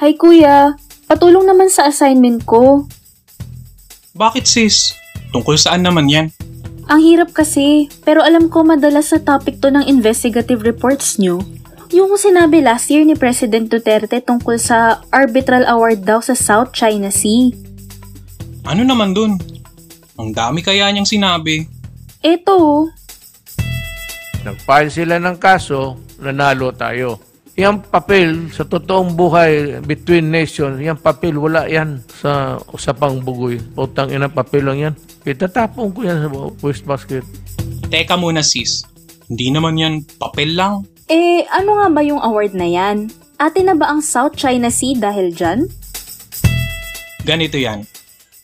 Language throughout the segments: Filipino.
Hi kuya, patulong naman sa assignment ko. Bakit sis? Tungkol saan naman yan? Ang hirap kasi, pero alam ko madalas sa topic to ng investigative reports nyo. Yung sinabi last year ni President Duterte tungkol sa arbitral award daw sa South China Sea. Ano naman dun? Ang dami kaya niyang sinabi. Eto, Nag-file sila ng kaso, nanalo tayo. Yung papel sa totoong buhay between nations, yung papel wala yan sa usapang bugoy. Putang ina papel lang yan. Itatapon ko yan sa wastebasket. Teka muna sis. Hindi naman yan papel lang. eh ano nga ba yung award na yan? Ate na ba ang South China Sea dahil dyan? Ganito yan.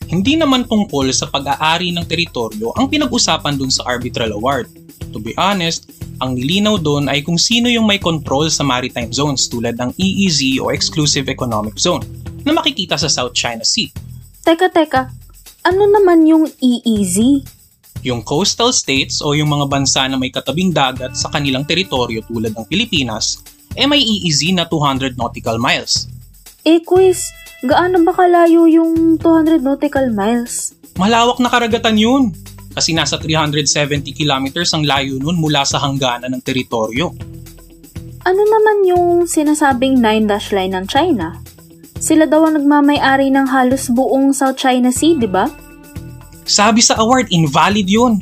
Hindi naman tungkol sa pag-aari ng teritoryo ang pinag-usapan dun sa arbitral award. To be honest, ang nilinaw doon ay kung sino yung may control sa maritime zones tulad ng EEZ o Exclusive Economic Zone na makikita sa South China Sea. Teka, teka. Ano naman yung EEZ? Yung coastal states o yung mga bansa na may katabing dagat sa kanilang teritoryo tulad ng Pilipinas, eh may EEZ na 200 nautical miles. Eh quiz, gaano ba kalayo yung 200 nautical miles? Malawak na karagatan yun. Kasi nasa 370 kilometers ang layo nun mula sa hangganan ng teritoryo. Ano naman yung sinasabing nine dash line ng China? Sila daw ang nagmamay-ari ng halos buong South China Sea, di ba? Sabi sa award, invalid yun.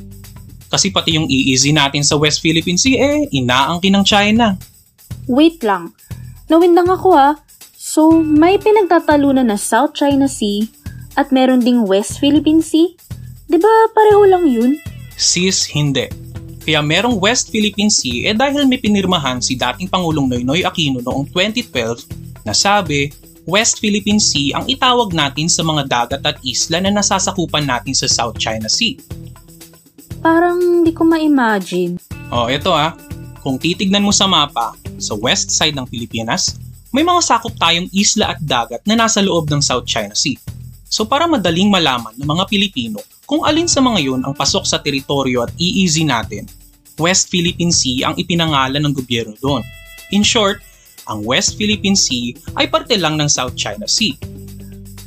Kasi pati yung EEZ natin sa West Philippine Sea, eh, inaangkin ng China. Wait lang. Nawindang ako ha. So, may pinagtatalunan na South China Sea at meron ding West Philippine Sea? Di ba pareho lang yun? Sis, hindi. Kaya merong West Philippine Sea eh dahil may pinirmahan si dating Pangulong Noynoy Aquino noong 2012 na sabi, West Philippine Sea ang itawag natin sa mga dagat at isla na nasasakupan natin sa South China Sea. Parang di ko ma-imagine. O, eto ah. Kung titignan mo sa mapa, sa west side ng Pilipinas, may mga sakop tayong isla at dagat na nasa loob ng South China Sea. So para madaling malaman ng mga Pilipino kung alin sa mga yun ang pasok sa teritoryo at EEZ natin, West Philippine Sea ang ipinangalan ng gobyerno doon. In short, ang West Philippine Sea ay parte lang ng South China Sea.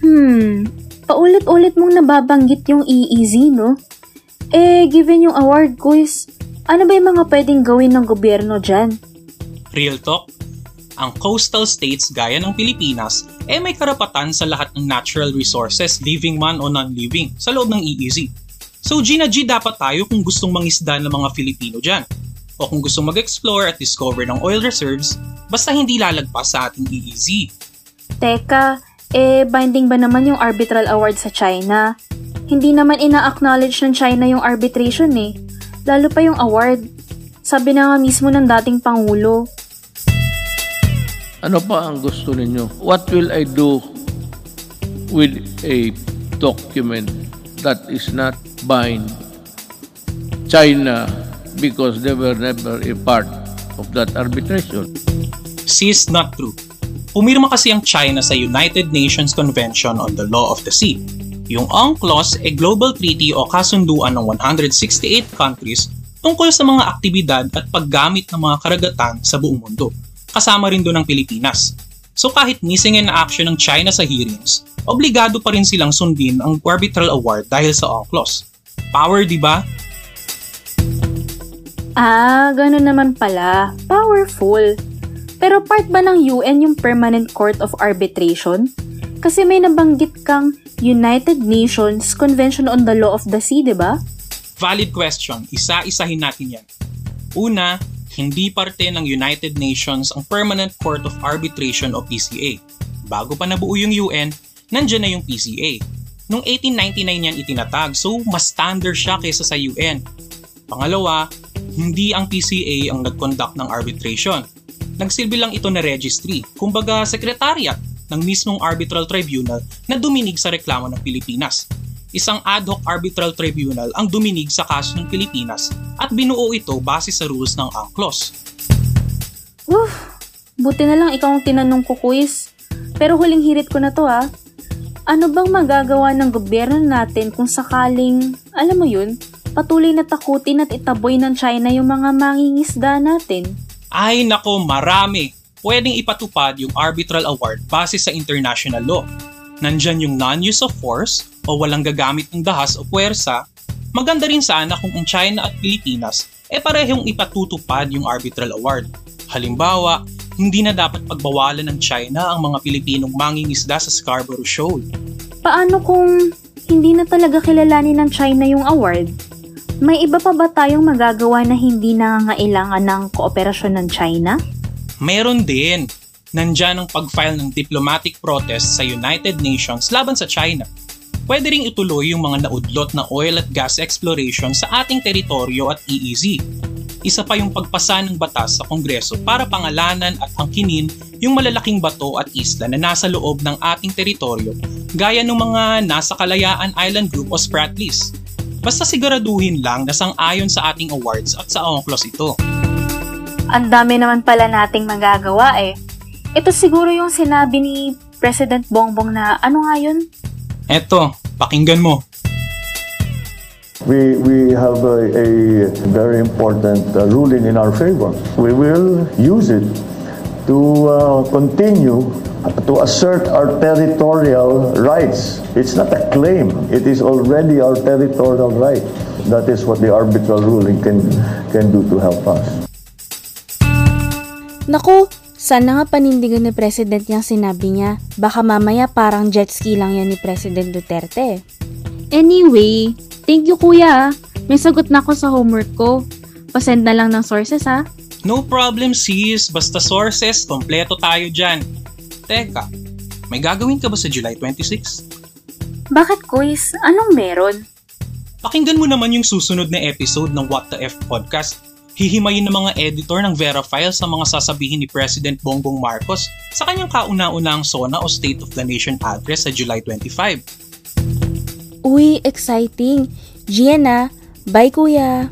Hmm, paulit-ulit mong nababanggit yung EEZ, no? Eh, given yung award quiz, ano ba yung mga pwedeng gawin ng gobyerno dyan? Real talk, ang coastal states gaya ng Pilipinas eh may karapatan sa lahat ng natural resources, living man o non-living, sa loob ng EEZ. So G na G dapat tayo kung gustong mangisda ng mga Filipino dyan. O kung gustong mag-explore at discover ng oil reserves, basta hindi lalagpas sa ating EEZ. Teka, eh, binding ba naman yung arbitral award sa China? Hindi naman ina-acknowledge ng China yung arbitration eh. Lalo pa yung award. Sabi na nga mismo ng dating Pangulo, Ano pa ang gusto ninyo? What will I do with a document that is not bind China because they were never a part of that arbitration? Sis, not true. Pumirma kasi ang China sa United Nations Convention on the Law of the Sea. Yung UNCLOS ay global treaty o kasunduan ng 168 countries tungkol sa mga aktibidad at paggamit ng mga karagatan sa buong mundo. Kasama rin doon ang Pilipinas. So kahit missing in action ng China sa hearings, obligado pa rin silang sundin ang arbitral award dahil sa UNCLOS. Power, di ba? Ah, ganun naman pala. Powerful. Pero part ba ng UN yung Permanent Court of Arbitration? Kasi may nabanggit kang United Nations Convention on the Law of the Sea, di ba? Valid question. Isa-isahin natin yan. Una, hindi parte ng United Nations ang Permanent Court of Arbitration o PCA. Bago pa nabuo yung UN, nandyan na yung PCA. Noong 1899 yan itinatag, so mas standard siya kaysa sa UN. Pangalawa, hindi ang PCA ang nag-conduct ng arbitration. Nagsilbi lang ito na registry, kumbaga secretariat ng mismong arbitral tribunal na duminig sa reklamo ng Pilipinas. Isang ad hoc arbitral tribunal ang duminig sa kaso ng Pilipinas at binuo ito base sa rules ng UNCLOS. Woof! Buti na lang ikaw ang tinanong ko, quiz. Pero huling hirit ko na to ha. Ano bang magagawa ng gobyerno natin kung sakaling, alam mo yun, patuloy na takutin at itaboy ng China yung mga mangingisda natin? Ay nako, marami. pwedeng ipatupad yung arbitral award base sa international law. Nandyan yung non-use of force o walang gagamit ng dahas o puwersa. Maganda rin sana kung ang China at Pilipinas e parehong ipatutupad yung arbitral award. Halimbawa, hindi na dapat pagbawalan ng China ang mga Pilipinong mangingisda sa Scarborough Shoal. Paano kung hindi na talaga kilalanin ng China yung award? May iba pa ba tayong magagawa na hindi nangangailangan ng kooperasyon ng China? Meron din. Nandyan ang pag-file ng diplomatic protest sa United Nations laban sa China. Pwede ring ituloy yung mga naudlot na oil at gas exploration sa ating teritoryo at EEZ isa pa yung pagpasa ng batas sa Kongreso para pangalanan at angkinin yung malalaking bato at isla na nasa loob ng ating teritoryo gaya ng mga nasa Kalayaan Island Group o Spratlys. Basta siguraduhin lang na sang-ayon sa ating awards at sa ONCLOS ito. Ang dami naman pala nating magagawa eh. Ito siguro yung sinabi ni President Bongbong na ano nga yun? Eto, pakinggan mo. We, we have a, a very important uh, ruling in our favor. We will use it to uh, continue to assert our territorial rights. It's not a claim, it is already our territorial right. That is what the arbitral ruling can, can do to help us. Naku, sana nga panindigan ni President yung sinabi niya. Baka mamaya parang jet ski lang yan ni President Duterte. Anyway, thank you kuya. May sagot na ako sa homework ko. Pasend na lang ng sources ha. No problem sis, basta sources, kompleto tayo dyan. Teka, may gagawin ka ba sa July 26? Bakit quiz? Anong meron? Pakinggan mo naman yung susunod na episode ng What the F Podcast. Hihimayin ng mga editor ng Vera File sa mga sasabihin ni President Bongbong Marcos sa kanyang kauna-unahang SONA o State of the Nation address sa July 25. Uy, exciting. Gianna, bye kuya.